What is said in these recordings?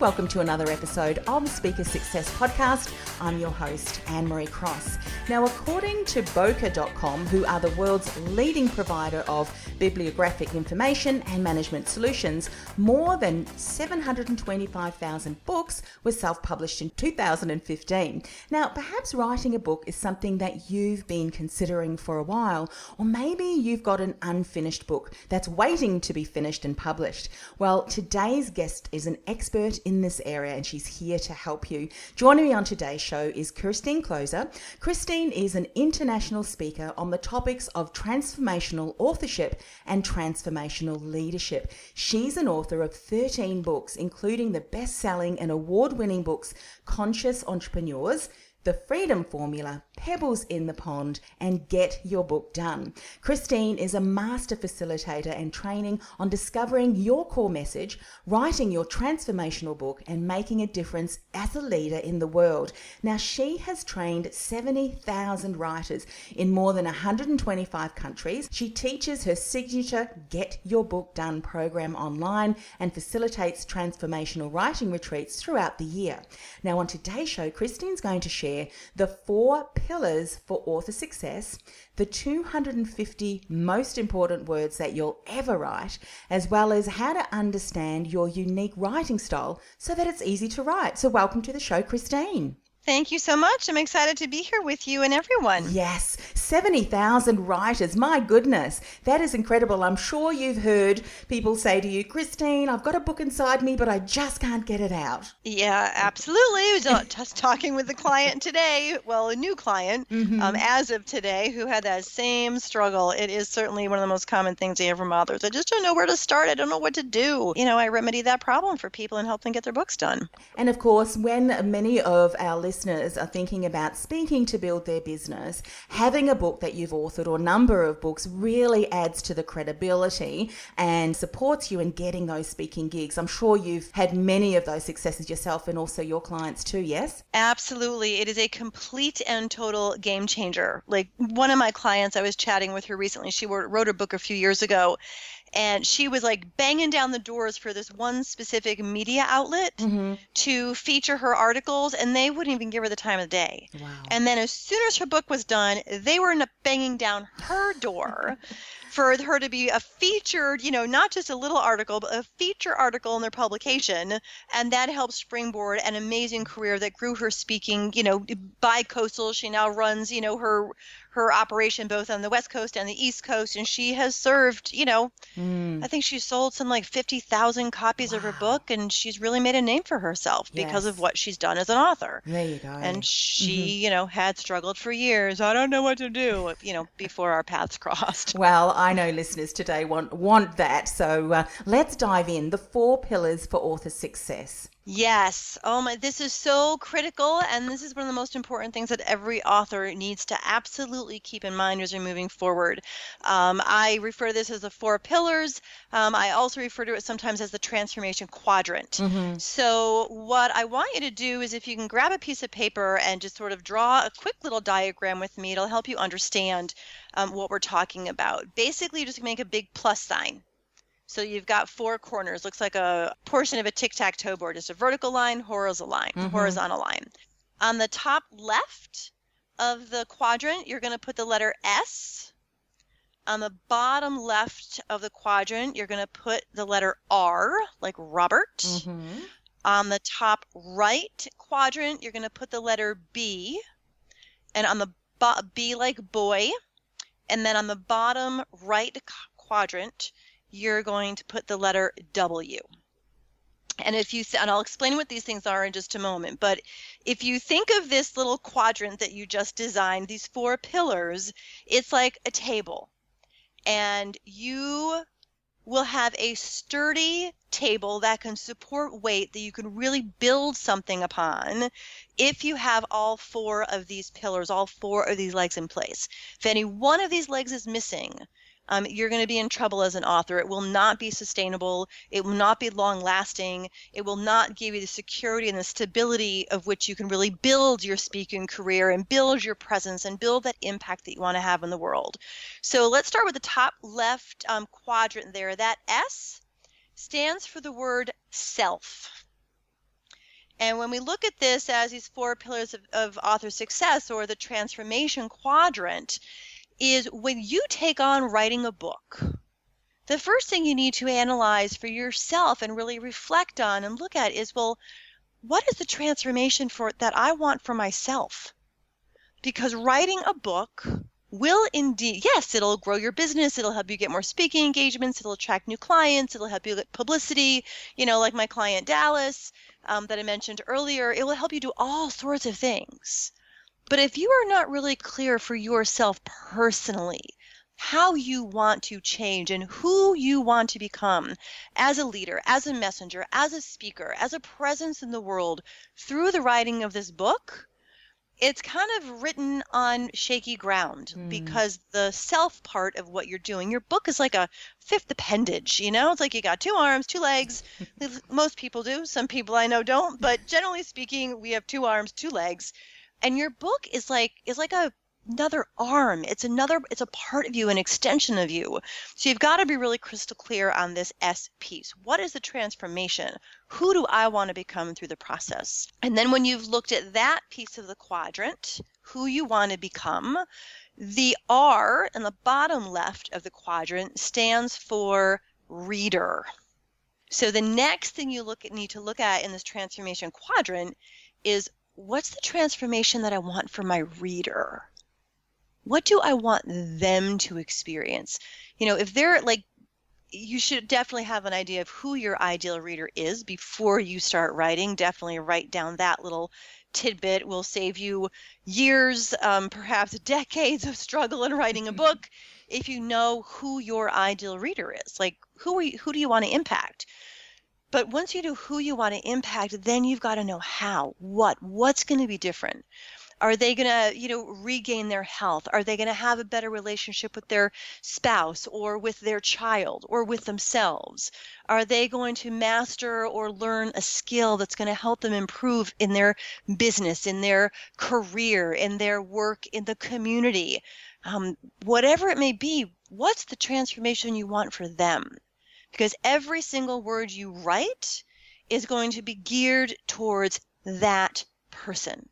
welcome to another episode of Speaker Success Podcast. I'm your host, Anne Marie Cross. Now, according to Bowker.com, who are the world's leading provider of bibliographic information and management solutions, more than 725,000 books were self published in 2015. Now, perhaps writing a book is something that you've been considering for a while, or maybe you've got an unfinished book that's waiting to be finished and published. Well, today's guest is an expert in this area and she's here to help you. Joining me on today's show is Christine Kloser. Christine is an international speaker on the topics of transformational authorship and transformational leadership. She's an author of 13 books, including the best selling and award winning books Conscious Entrepreneurs. The Freedom Formula, Pebbles in the Pond, and Get Your Book Done. Christine is a master facilitator and training on discovering your core message, writing your transformational book, and making a difference as a leader in the world. Now, she has trained 70,000 writers in more than 125 countries. She teaches her signature Get Your Book Done program online and facilitates transformational writing retreats throughout the year. Now, on today's show, Christine's going to share share the four pillars for author success, the 250 most important words that you'll ever write, as well as how to understand your unique writing style so that it's easy to write. So, welcome to the show, Christine. Thank you so much. I'm excited to be here with you and everyone. Yes, 70,000 writers. My goodness, that is incredible. I'm sure you've heard people say to you, Christine, I've got a book inside me, but I just can't get it out. Yeah, absolutely. Just talking with a client today, well, a new client, mm-hmm. um, as of today, who had that same struggle. It is certainly one of the most common things I hear from authors. I just don't know where to start. I don't know what to do. You know, I remedy that problem for people and help them get their books done. And of course, when many of our listeners listeners are thinking about speaking to build their business, having a book that you've authored or number of books really adds to the credibility and supports you in getting those speaking gigs. I'm sure you've had many of those successes yourself and also your clients too, yes? Absolutely. It is a complete and total game changer. Like one of my clients, I was chatting with her recently. She wrote a book a few years ago and she was like banging down the doors for this one specific media outlet mm-hmm. to feature her articles and they wouldn't even give her the time of day wow. and then as soon as her book was done they were banging down her door for her to be a featured, you know, not just a little article, but a feature article in their publication. And that helped springboard an amazing career that grew her speaking, you know, by coastal. She now runs, you know, her her operation both on the west coast and the east coast and she has served you know mm. i think she sold some like 50000 copies wow. of her book and she's really made a name for herself yes. because of what she's done as an author there you go and she mm-hmm. you know had struggled for years i don't know what to do you know before our paths crossed well i know listeners today want want that. So uh, let's dive in. The four pillars for author success Yes. Oh my, this is so critical. And this is one of the most important things that every author needs to absolutely keep in mind as you're moving forward. Um, I refer to this as the four pillars. Um, I also refer to it sometimes as the transformation quadrant. Mm-hmm. So, what I want you to do is if you can grab a piece of paper and just sort of draw a quick little diagram with me, it'll help you understand um, what we're talking about. Basically, just make a big plus sign so you've got four corners, looks like a portion of a tic-tac-toe board. just a vertical line, horizontal line, mm-hmm. horizontal line. On the top left of the quadrant, you're going to put the letter S. On the bottom left of the quadrant, you're going to put the letter R, like Robert. Mm-hmm. On the top right quadrant, you're going to put the letter B. And on the bo- B like boy. And then on the bottom right quadrant, you're going to put the letter W. And if you and I'll explain what these things are in just a moment, but if you think of this little quadrant that you just designed, these four pillars, it's like a table. And you will have a sturdy table that can support weight that you can really build something upon if you have all four of these pillars, all four of these legs in place. If any one of these legs is missing, um, you're going to be in trouble as an author. It will not be sustainable. It will not be long lasting. It will not give you the security and the stability of which you can really build your speaking career and build your presence and build that impact that you want to have in the world. So let's start with the top left um, quadrant there. That S stands for the word self. And when we look at this as these four pillars of, of author success or the transformation quadrant, is when you take on writing a book, the first thing you need to analyze for yourself and really reflect on and look at is well, what is the transformation for that I want for myself? Because writing a book will indeed, yes, it'll grow your business, it'll help you get more speaking engagements, it'll attract new clients, it'll help you get publicity, you know, like my client Dallas um, that I mentioned earlier, it will help you do all sorts of things. But if you are not really clear for yourself personally, how you want to change and who you want to become as a leader, as a messenger, as a speaker, as a presence in the world through the writing of this book, it's kind of written on shaky ground mm. because the self part of what you're doing, your book is like a fifth appendage, you know? It's like you got two arms, two legs. Most people do. Some people I know don't, but generally speaking, we have two arms, two legs and your book is like is like a another arm. It's another it's a part of you an extension of you. So you've got to be really crystal clear on this s piece. What is the transformation? Who do i want to become through the process? And then when you've looked at that piece of the quadrant who you want to become the r in the bottom left of the quadrant stands for reader. So the next thing you look at, need to look at in this transformation quadrant is what's the transformation that I want for my reader? What do I want them to experience? You know, if they're like, you should definitely have an idea of who your ideal reader is before you start writing. Definitely write down that little tidbit will save you years, um, perhaps decades of struggle in writing a book if you know who your ideal reader is. Like, who are you, who do you want to impact? But once you know who you want to impact, then you've got to know how, what, what's going to be different. Are they going to, you know, regain their health? Are they going to have a better relationship with their spouse or with their child or with themselves? Are they going to master or learn a skill that's going to help them improve in their business, in their career, in their work, in the community? Um, whatever it may be, what's the transformation you want for them? Because every single word you write is going to be geared towards that person.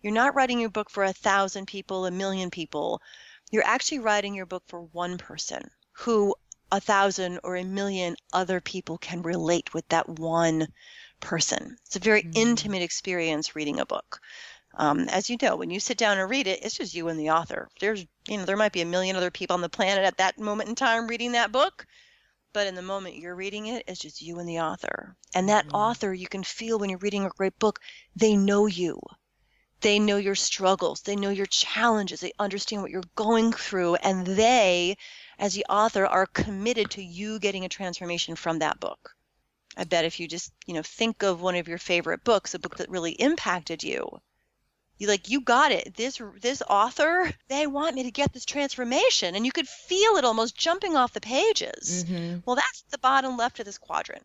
You're not writing your book for a thousand people, a million people. You're actually writing your book for one person who a thousand or a million other people can relate with that one person. It's a very mm-hmm. intimate experience reading a book. Um, as you know, when you sit down and read it, it's just you and the author. There's, you know, there might be a million other people on the planet at that moment in time reading that book, but in the moment you're reading it, it's just you and the author. And that mm-hmm. author, you can feel when you're reading a great book, they know you. They know your struggles, they know your challenges, they understand what you're going through, and they, as the author, are committed to you getting a transformation from that book. I bet if you just, you know, think of one of your favorite books, a book that really impacted you, you like you got it. This this author they want me to get this transformation. And you could feel it almost jumping off the pages. Mm-hmm. well that's the bottom left of this quadrant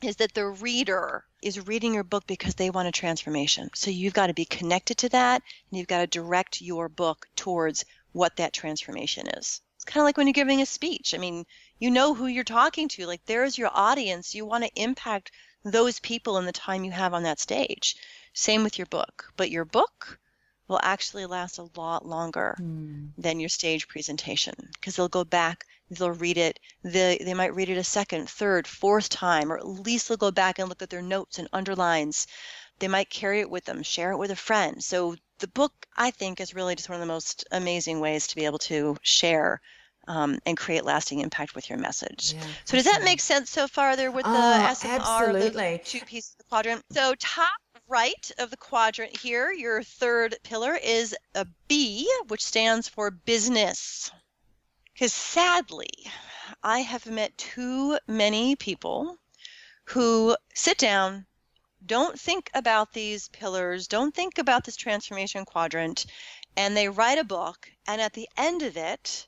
is that the reader is reading your book because they want a transformation. So you've got to be connected to that and you've got to direct your book towards what that transformation is. It's kind of like when you're giving a speech. I mean you know who you're talking to. Like there's your audience. You want to impact those people in the time you have on that stage same with your book, but your book will actually last a lot longer mm. than your stage presentation because they'll go back, they'll read it, they, they might read it a second, third, fourth time, or at least they'll go back and look at their notes and underlines. They might carry it with them, share it with a friend. So the book, I think, is really just one of the most amazing ways to be able to share um, and create lasting impact with your message. Yeah, so does that make sense so far there with the oh, S and R, the two pieces of the quadrant? So top right of the quadrant here, your third pillar is a B, which stands for business. Because sadly, I have met too many people who sit down, don't think about these pillars, don't think about this transformation quadrant, and they write a book, and at the end of it,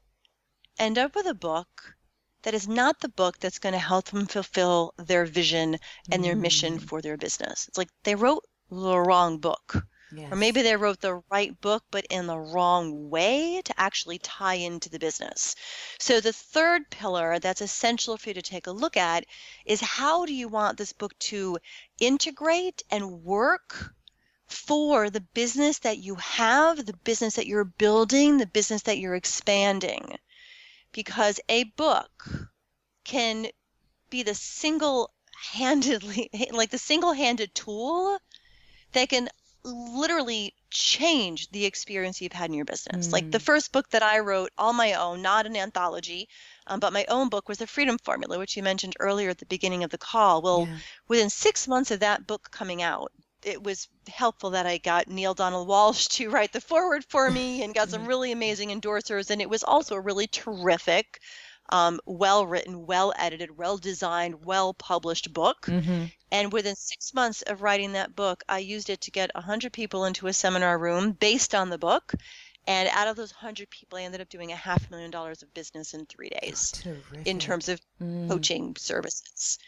end up with a book that is not the book that's going to help them fulfill their vision and their mission Mm. for their business. It's like they wrote the wrong book. Yes. Or maybe they wrote the right book, but in the wrong way to actually tie into the business. So, the third pillar that's essential for you to take a look at is how do you want this book to integrate and work for the business that you have, the business that you're building, the business that you're expanding? Because a book can be the single handedly, like the single handed tool that can literally change the experience you've had in your business. Like the Mm. first book that I wrote on my own, not an anthology, um, but my own book was the Freedom Formula, which you mentioned earlier at the beginning of the call. Well, Yeah. within six months of that book coming out, it was helpful that I got Neale Donald Walsch to write the forward for me and got some really amazing endorsers. And it was also a really terrific, um, well written, well edited, well designed, well published book. Mm-hmm. And within six months of writing that book, I used it to get 100 people into a seminar room based on the book. And out of those 100 people, I ended up doing a half million dollars of business in three days Terrific. in terms of Mm. coaching services.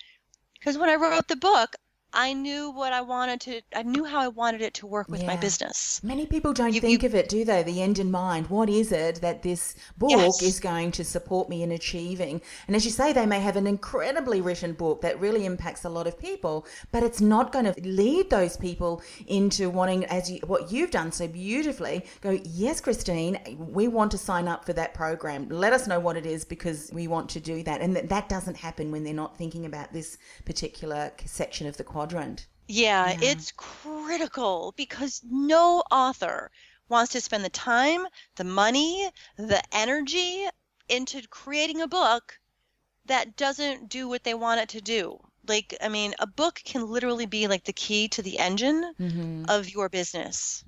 Because when I wrote the book, I knew what I wanted to, I knew how I wanted it to work with my business. Many people don't You- think you- of it, do they? The end in mind. What is it that this book Yes. is going to support me in achieving? And as you say, they may have an incredibly written book that really impacts a lot of people, but it's not going to lead those people into wanting, as you, what you've done so beautifully, go, yes, Christine, we want to sign up for that program. Let us know what it is because we want to do that. And that, that doesn't happen when they're not thinking about this particular section of the quadrant. Yeah, it's critical because no author wants to spend the time, the money, the energy into creating a book that doesn't do what they want it to do. Like, I mean, a book can literally be like the key to the engine Mm-hmm. of your business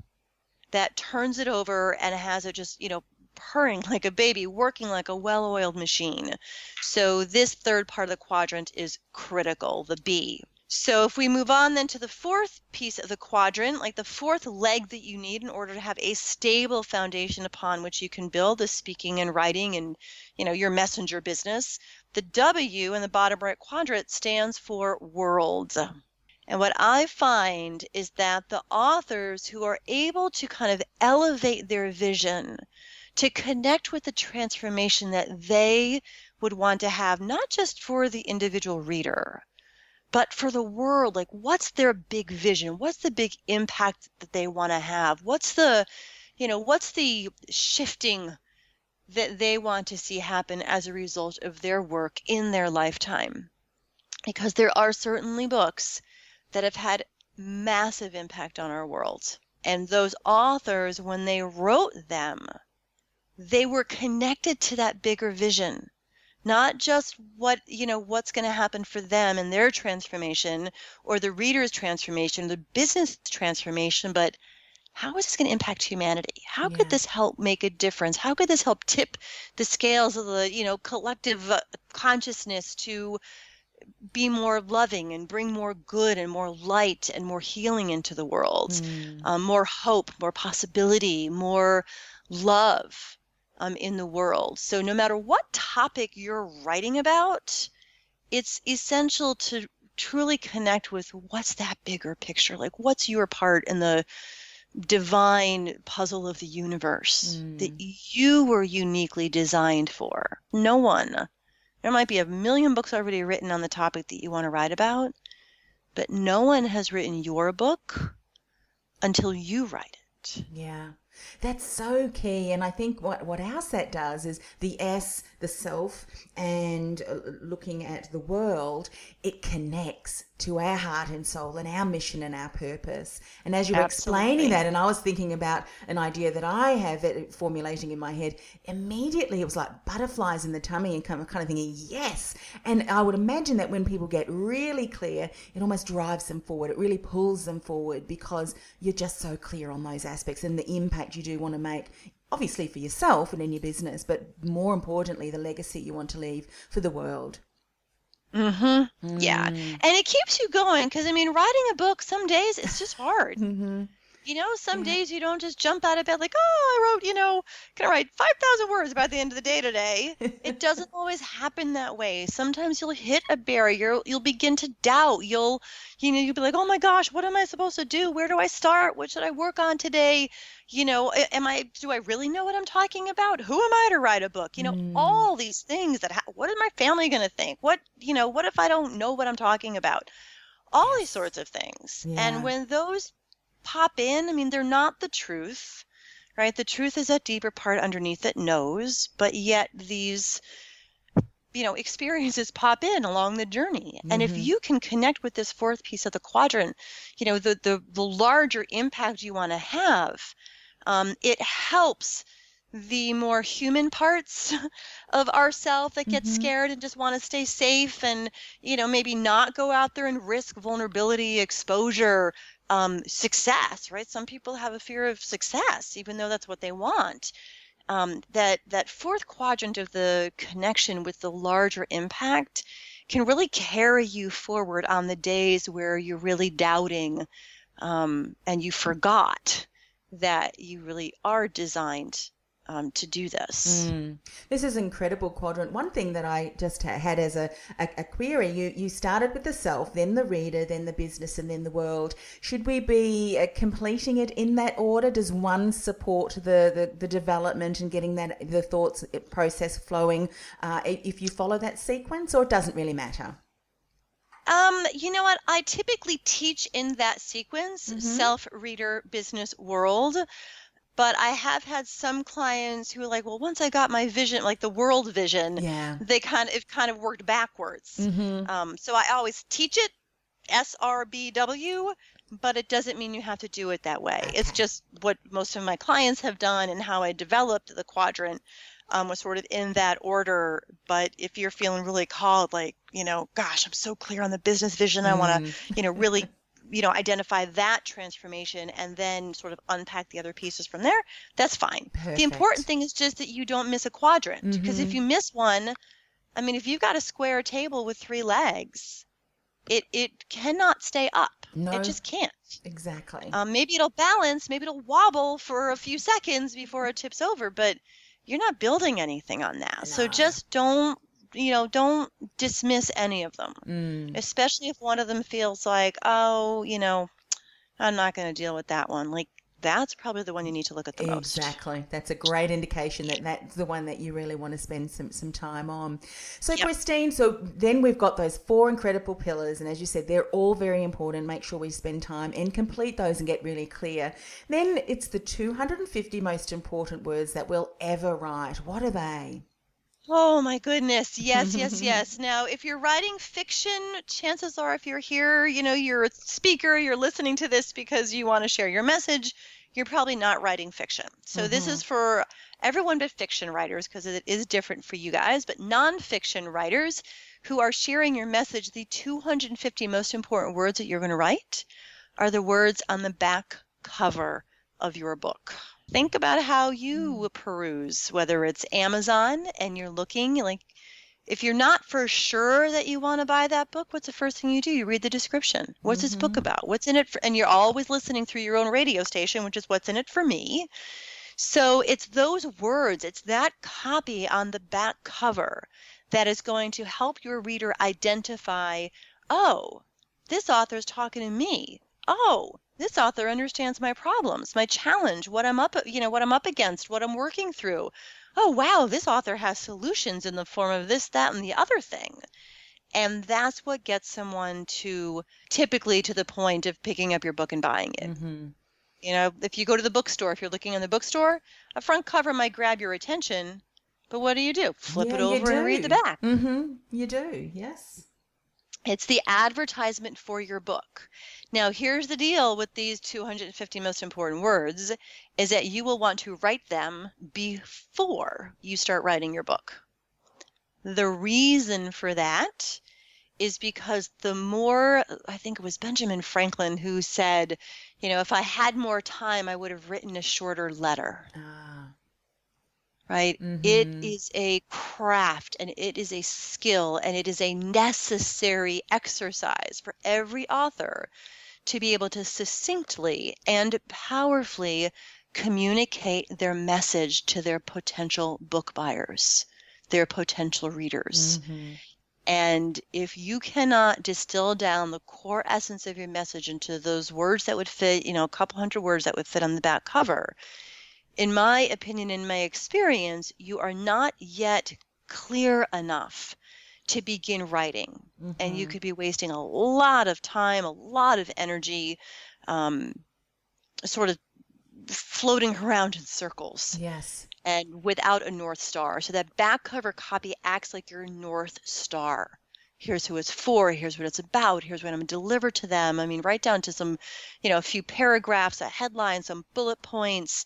that turns it over and has it just, you know, purring like a baby, working like a well oiled machine. So, this third part of the quadrant is critical, the B. So, if we move on then to the fourth piece of the quadrant, like the fourth leg that you need in order to have a stable foundation upon which you can build the speaking and writing and, you know, your messenger business, the W in the bottom right quadrant stands for world. And what I find is that the authors who are able to kind of elevate their vision to connect with the transformation that they would want to have, not just for the individual reader, but for the world. Like, what's their big vision? What's the big impact that they want to have? What's the, you know, what's the shifting that they want to see happen as a result of their work in their lifetime? Because there are certainly books that have had massive impact on our world. And those authors, when they wrote them, they were connected to that bigger vision not just what you know what's going to happen for them and their transformation or the reader's transformation the business transformation but how is this going to impact humanity how Yeah. could this help make a difference how could this help tip the scales of the you know collective uh, consciousness to be more loving and bring more good and more light and more healing into the world Mm. um, more hope, more possibility, more love um, in the world. So, no matter what topic you're writing about, it's essential to truly connect with what's that bigger picture? Like, what's your part in the divine puzzle of the universe that you were uniquely designed for? No one. There might be a million books already written on the topic that you want to write about, but no one has written your book until you write it. Yeah, that's so key. And I think what, what our set does is the S, the self, and uh, looking at the world, it connects to our heart and soul and our mission and our purpose. And as you were explaining that, and I was thinking about an idea that I have it formulating in my head, immediately it was like butterflies in the tummy and kind of, kind of thinking, yes. And I would imagine that when people get really clear, it almost drives them forward. It really pulls them forward because you're just so clear on those aspects and the impact you do want to make obviously for yourself and in your business, but more importantly, the legacy you want to leave for the world. Mm-hmm. Yeah. Mm. And it keeps you going because I mean, writing a book some days it's just hard. Mm-hmm. You know, some Yeah. days you don't just jump out of bed like, oh, I wrote, you know, can I write 5,000 words by the end of the day today? It doesn't always happen that way. Sometimes you'll hit a barrier, you'll begin to doubt. You'll, you know, you'll be like, oh my gosh, what am I supposed to do? Where do I start? What should I work on today? You know, am I, do I really know what I'm talking about? Who am I to write a book? You know, Mm. all these things that, ha- what is my family going to think? What, you know, what if I don't know what I'm talking about? All these sorts of things. Yeah. And when those pop in, I mean, they're not the truth, right? The truth is that deeper part underneath that knows, but yet these, you know, experiences pop in along the journey. And if Mhm. you can connect with this fourth piece of the quadrant, you know, the the, the larger impact you want to have, um, it helps the more human parts of ourself that get Mhm. scared and just want to stay safe and you know maybe not go out there and risk vulnerability exposure um, success right? Some people have a fear of success even though that's what they want. Um, that that fourth quadrant of the connection with the larger impact can really carry you forward on the days where you're really doubting um, and you forgot that you really are designed um, to do this. Mm. This is incredible quadrant. One thing that I just had as a, a, a query, you, you started with the self, then the reader, then the business, and then the world. Should we be uh, completing it in that order? Does one support the, the, the development and getting that the thoughts uh, process flowing uh, if you follow that sequence, or it doesn't really matter? Um, you know what? I typically teach in that sequence, Mhm. self, reader, business, world. But I have had some clients who are like, well, once I got my vision, like the world vision, Yeah. they kind of it kind of worked backwards. Mm-hmm. Um, so I always teach it SRBW, but it doesn't mean you have to do it that way. It's just what most of my clients have done and how I developed the quadrant um, was sort of in that order. But if you're feeling really called, like, you know, gosh, I'm so clear on the business vision, I want to, Mm. you know, really, you know, identify that transformation and then sort of unpack the other pieces from there, that's fine. Perfect. The important thing is just that you don't miss a quadrant. Because if Mhm. you miss one, I mean, if you've got a square table with three legs, it it cannot stay up. No. It just can't. Exactly. Um, maybe it'll balance, maybe it'll wobble for a few seconds before it tips over, but you're not building anything on that. So just don't, you know, don't dismiss any of them, Mm. especially if one of them feels like, oh, you know, I'm not going to deal with that one. Like that's probably the one you need to look at the most. Exactly. That's a great indication that that's the one that you really want to spend some, some time on. So, Yep. Christine, so then we've got those four incredible pillars, and as you said, they're all very important. Make sure we spend time and complete those and get really clear. Then it's the 250 most important words that we'll ever write. What are they? Oh my goodness. Yes, yes, yes. Now, if you're writing fiction, chances are if you're here, you know, you're a speaker, you're listening to this because you want to share your message, you're probably not writing fiction. So this is mm-hmm. for everyone but fiction writers because it is different for you guys, but nonfiction writers who are sharing your message, the 250 most important words that you're going to write are the words on the back cover of your book. Think about how you mm. peruse, whether it's Amazon and you're looking like if you're not for sure that you want to buy that book, what's the first thing you do? You read the description. What's this book mm-hmm. about? What's in it? For, and you're always listening through your own radio station, which is what's in it for me. So it's those words, it's that copy on the back cover that is going to help your reader identify, oh, this author is talking to me. Oh, this author understands my problems, my challenge, what I'm up, you know, what I'm up against, what I'm working through. Oh, wow, this author has solutions in the form of this, that, and the other thing. And that's what gets someone to typically to the point of picking up your book and buying it. Mm-hmm. You know, if you go to the bookstore, if you're looking in the bookstore, a front cover might grab your attention, but what do you do? Flip it over and read the back. Mm-hmm. You do, yes. It's the advertisement for your book. Now, here's the deal with these 250 most important words is that you will want to write them before you start writing your book. The reason for that is because the more, I think it was Benjamin Franklin who said, you know, if I had more time, I would have written a shorter letter. Ah, right? Mm-hmm. It is a craft and it is a skill and it is a necessary exercise for every author to be able to succinctly and powerfully communicate their message to their potential book buyers, their potential readers. Mm-hmm. And if you cannot distill down the core essence of your message into those words that would fit, you know, a couple hundred words that would fit on the back cover, in my opinion, in my experience, you are not yet clear enough to begin writing. Mm-hmm. And you mm-hmm. could be wasting a lot of time, a lot of energy, um, sort of floating around in circles. Yes. And without a North Star. So that back cover copy acts like your North Star. Here's who it's for, here's what it's about, here's what I'm going to deliver to them. I mean, right down to some, you know, a few paragraphs, a headline, some bullet points,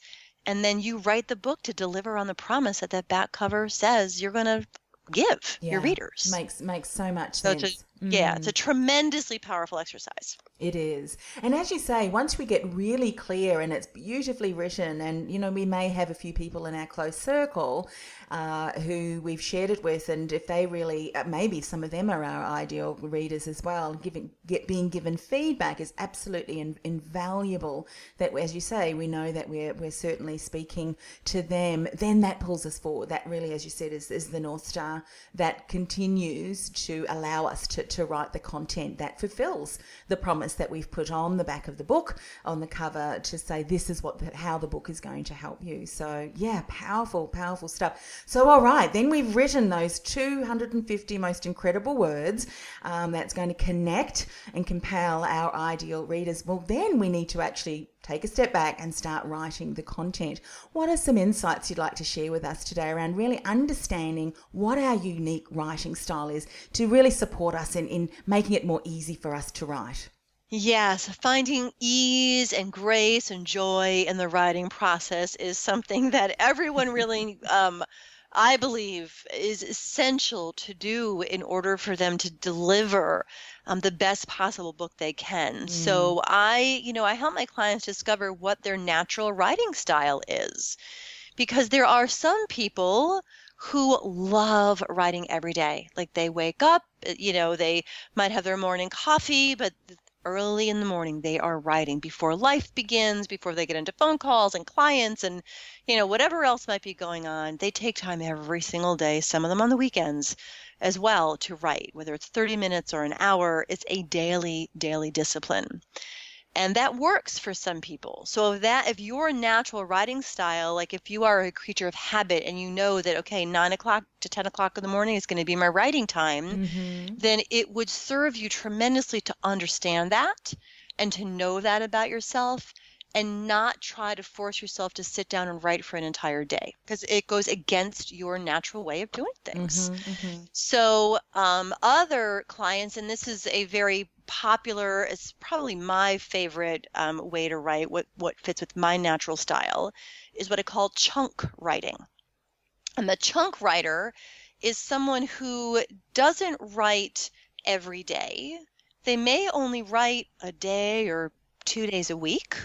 and then you write the book to deliver on the promise that that back cover says you're going to give yeah, your readers. Makes makes so much so sense. To, yeah, it's a mm. tremendously powerful exercise. It is. And as you say, once we get really clear and it's beautifully written, and you know, we may have a few people in our close circle uh, who we've shared it with, and if they really, uh, maybe some of them are our ideal readers as well, giving, get, being given feedback is absolutely in, invaluable. That, as you say, we know that we're, we're certainly speaking to them, then that pulls us forward. That really, as you said, is, is the North Star that continues to allow us to, to write the content that fulfills the promise that we've put on the back of the book, on the cover, to say this is what the, how the book is going to help you. So yeah, powerful, powerful stuff. So all right, then we've written those 250 most incredible words um, that's going to connect and compel our ideal readers. Well, then we need to actually take a step back and start writing the content. What are some insights you'd like to share with us today around really understanding what our unique writing style is to really support us in, in making it more easy for us to write? Yes, finding ease and grace and joy in the writing process is something that everyone really, um, I believe, is essential to do in order for them to deliver um, the best possible book they can. Mm. So I, you know, I help my clients discover what their natural writing style is because there are some people who love writing every day. Like they wake up, you know, they might have their morning coffee, but early in the morning they are writing before life begins before they get into phone calls and clients and you know whatever else might be going on they take time every single day some of them on the weekends as well to write whether it's 30 minutes or an hour it's a daily daily discipline and that works for some people so if that if your natural writing style like if you are a creature of habit and you know that okay nine o'clock to 10 o'clock in the morning is going to be my writing time mm-hmm. then it would serve you tremendously to understand that and to know that about yourself and not try to force yourself to sit down and write for an entire day because it goes against your natural way of doing things. Mm-hmm, mm-hmm. So, um, other clients, and this is a very popular, it's probably my favorite um, way to write, what, what fits with my natural style, is what I call chunk writing. And the chunk writer is someone who doesn't write every day. They may only write a day or two days a week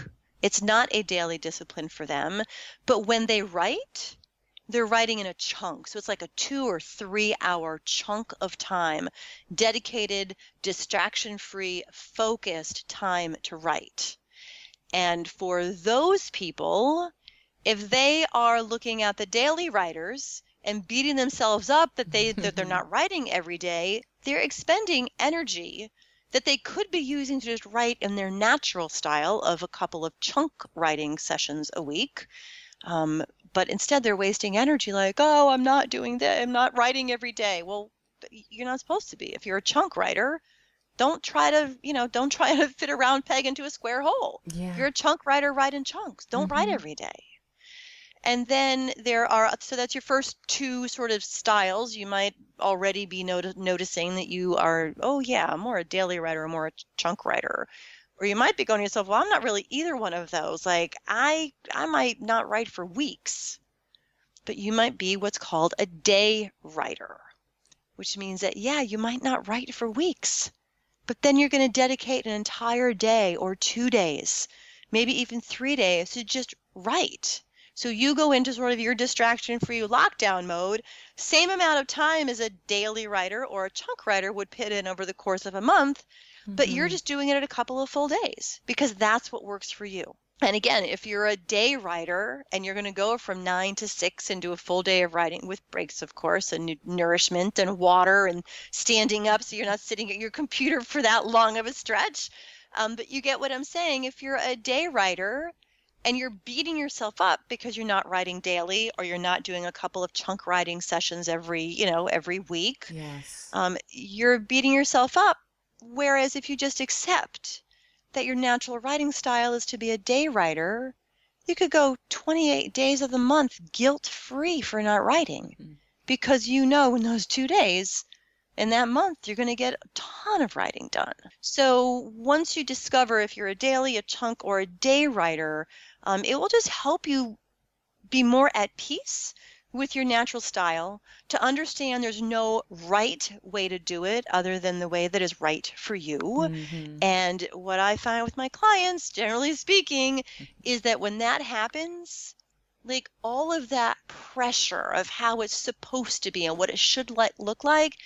it's not a daily discipline for them. But when they write, they're writing in a chunk. So it's like a two or three hour chunk of time, dedicated, distraction free, focused time to write. And for those people, if they are looking at the daily writers and beating themselves up that they that they're not writing every day, they're expending energy that they could be using to just write in their natural style of a couple of chunk writing sessions a week. Um, but instead, they're wasting energy like, oh, I'm not doing that. I'm not writing every day. Well, you're not supposed to be. If you're a chunk writer, don't try to, you know, don't try to fit a round peg into a square hole. Yeah. If you're a chunk writer, write in chunks. Don't mm-hmm. write every day. And then there are, so that's your first two sort of styles. You might already be not- noticing that you are, oh, yeah, I'm more a daily writer, more a chunk writer. Or you might be going to yourself, well, I'm not really either one of those. Like, I, I might not write for weeks, but you might be what's called a day writer, which means that, yeah, you might not write for weeks, but then you're going to dedicate an entire day or two days, maybe even three days to just write So you go into sort of your distraction free lockdown mode, same amount of time as a daily writer or a chunk writer would put in over the course of a month, but you're Mhm. just doing it at a couple of full days because that's what works for you. And again, if you're a day writer and you're going to go from nine to six and do a full day of writing with breaks, of course, and nourishment and water and standing up so you're not sitting at your computer for that long of a stretch. Um, but you get what I'm saying. If you're a day writer and you're beating yourself up because you're not writing daily or you're not doing a couple of chunk writing sessions every, you know, every week, Yes. um, you're beating yourself up. Whereas if you just accept that your natural writing style is to be a day writer, you could go 28 days of the month guilt free for not writing Mm. because you know in those two days in that month you're going to get a ton of writing done. So once you discover if you're a daily, a chunk, or a day writer, um, it will just help you be more at peace with your natural style, to understand there's no right way to do it other than the way that is right for you. Mhm. And what I find with my clients, generally speaking, is that when that happens, like all of that pressure of how it's supposed to be and what it should like look like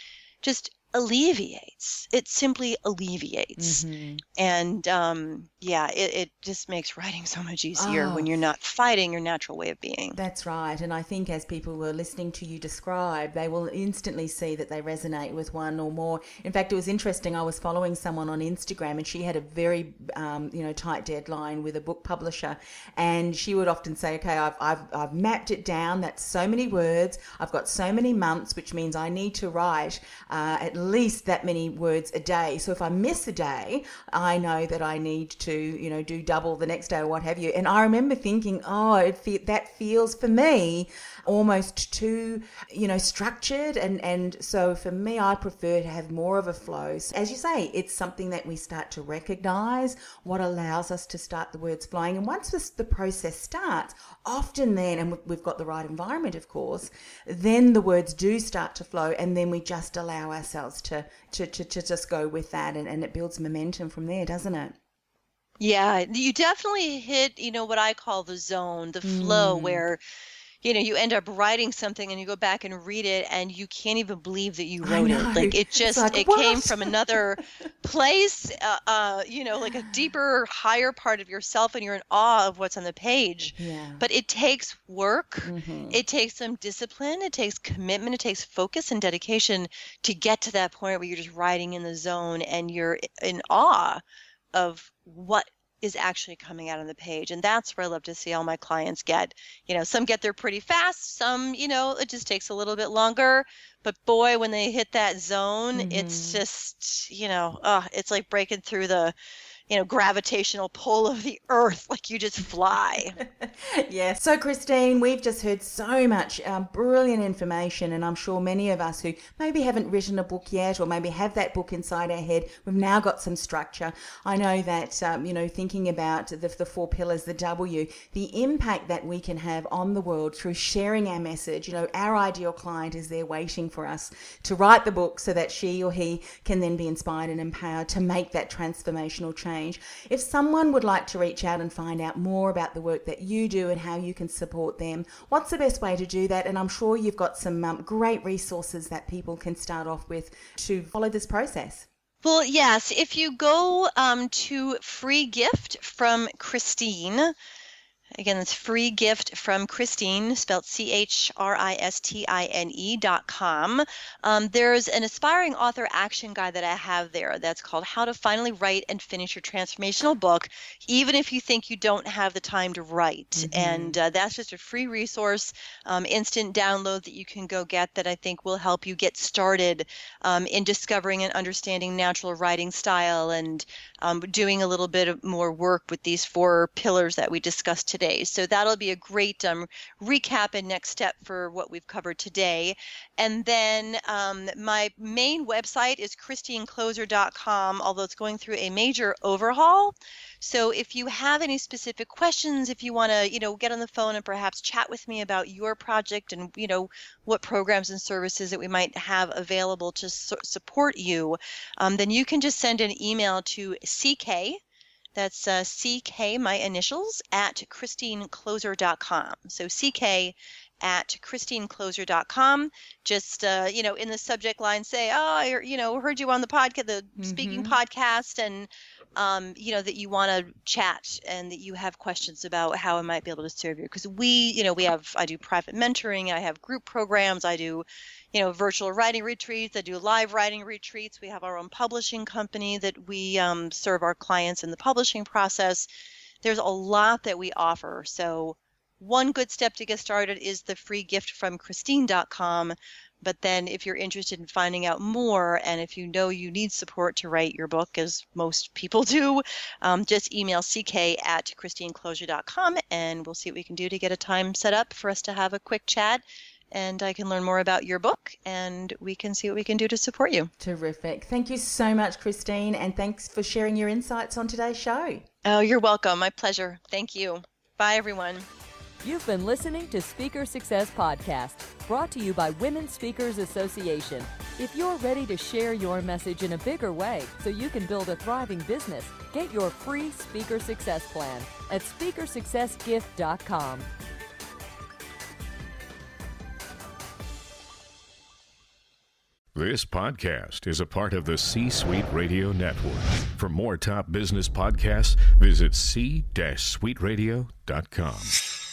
just alleviates. It simply alleviates. Mhm. And um, yeah, it, it just makes writing so much easier when Oh. you're not fighting your natural way of being. That's right. And I think as people were listening to you describe, they will instantly see that they resonate with one or more. In fact, it was interesting. I was following someone on Instagram and she had a very, um, you know, tight deadline with a book publisher. And she would often say, okay, I've, I've, I've mapped it down. That's so many words. I've got so many months, which means I need to write uh, at least that many words a day. So if I miss a day, I know that I need to, you know, do double the next day or what have you. And I remember thinking, oh, fe- that feels for me almost too, you know, structured. And, and so for me, I prefer to have more of a flow. So as you say, it's something that we start to recognize what allows us to start the words flowing. And once this, the process starts, often then, and we- we've got the right environment, of course, then the words do start to flow. And then we just allow ourselves to, to, to, to just go with that. And, and it builds momentum from there, doesn't it? Yeah, you definitely hit, you know, what I call the zone, the flow Mm. where, you know, you end up writing something and you go back and read it and you can't even believe that you wrote it. Like it just like, it came from another place, uh, uh, you know, like a deeper, higher part of yourself and you're in awe of what's on the page. Yeah. But it takes work. mm-hmm. It takes some discipline, it takes commitment, it takes focus and dedication to get to that point where you're just riding in the zone and you're in awe of what is actually coming out on the page. And that's where I love to see all my clients get. You know, some get there pretty fast, some, you know, it just takes a little bit longer. But boy, when they hit that zone, it's Mhm. just, you know, uh, it's like breaking through the, you know, gravitational pull of the earth. Like you just fly. yeah. So, Christine, we've just heard so much um, brilliant information, and I'm sure many of us who maybe haven't written a book yet, or maybe have that book inside our head, we've now got some structure. I know that um, you know, thinking about the, the four pillars, the W, the impact that we can have on the world through sharing our message. You know, our ideal client is there waiting for us to write the book so that she or he can then be inspired and empowered to make that transformational change. If someone would like to reach out and find out more about the work that you do and how you can support them, what's the best way to do that? And I'm sure you've got some um, great resources that people can start off with to follow this process. Well, yes. If you go um, to free gift from Christine, again, it's free gift from Christine, spelled C H R I S T I N E dot com. Um, there's an aspiring author action guide that I have there that's called How to Finally Write and Finish Your Transformational Book, even if you think you don't have the time to write. And uh, that's just a free resource, um, instant download that you can go get that I think will help you get started um, in discovering and understanding natural writing style and um, doing a little bit of more work with these four pillars that we discussed today. So that'll be a great um, recap and next step for what we've covered today. And then um, my main website is christinekloser.com, although it's going through a major overhaul. So if you have any specific questions, if you want to, you know, get on the phone and perhaps chat with me about your project and, you know, what programs and services that we might have available to su- support you, um, then you can just send an email to CK. That's uh, CK, my initials, at ChristineKloser.com. So CK at christinekloser.com just uh, you know in the subject line say oh i you know heard you on the podcast the mm-hmm. speaking podcast and um, you know that you want to chat and that you have questions about how i might be able to serve you. Because we you know we have i do private mentoring i have group programs i do you know virtual writing retreats i do live writing retreats. We have our own publishing company that we um, serve our clients in the publishing process. There's a lot that we offer. So one good step to get started is the free gift from Christine.com. But then, if you're interested in finding out more, and if you know you need support to write your book, as most people do, um, just email ck at christinekloser.com and we'll see what we can do to get a time set up for us to have a quick chat and I can learn more about your book and we can see what we can do to support you. Terrific. Thank you so much, Christine, and thanks for sharing your insights on today's show. Oh, you're welcome. My pleasure. Thank you. Bye, everyone. You've been listening to Speaker Success Podcast, brought to you by Women Speakers Association. If you're ready to share your message in a bigger way so you can build a thriving business, get your free Speaker Success Plan at speakersuccessgift.com. This podcast is a part of the C Suite Radio Network. For more top business podcasts, visit c-suiteradio.com.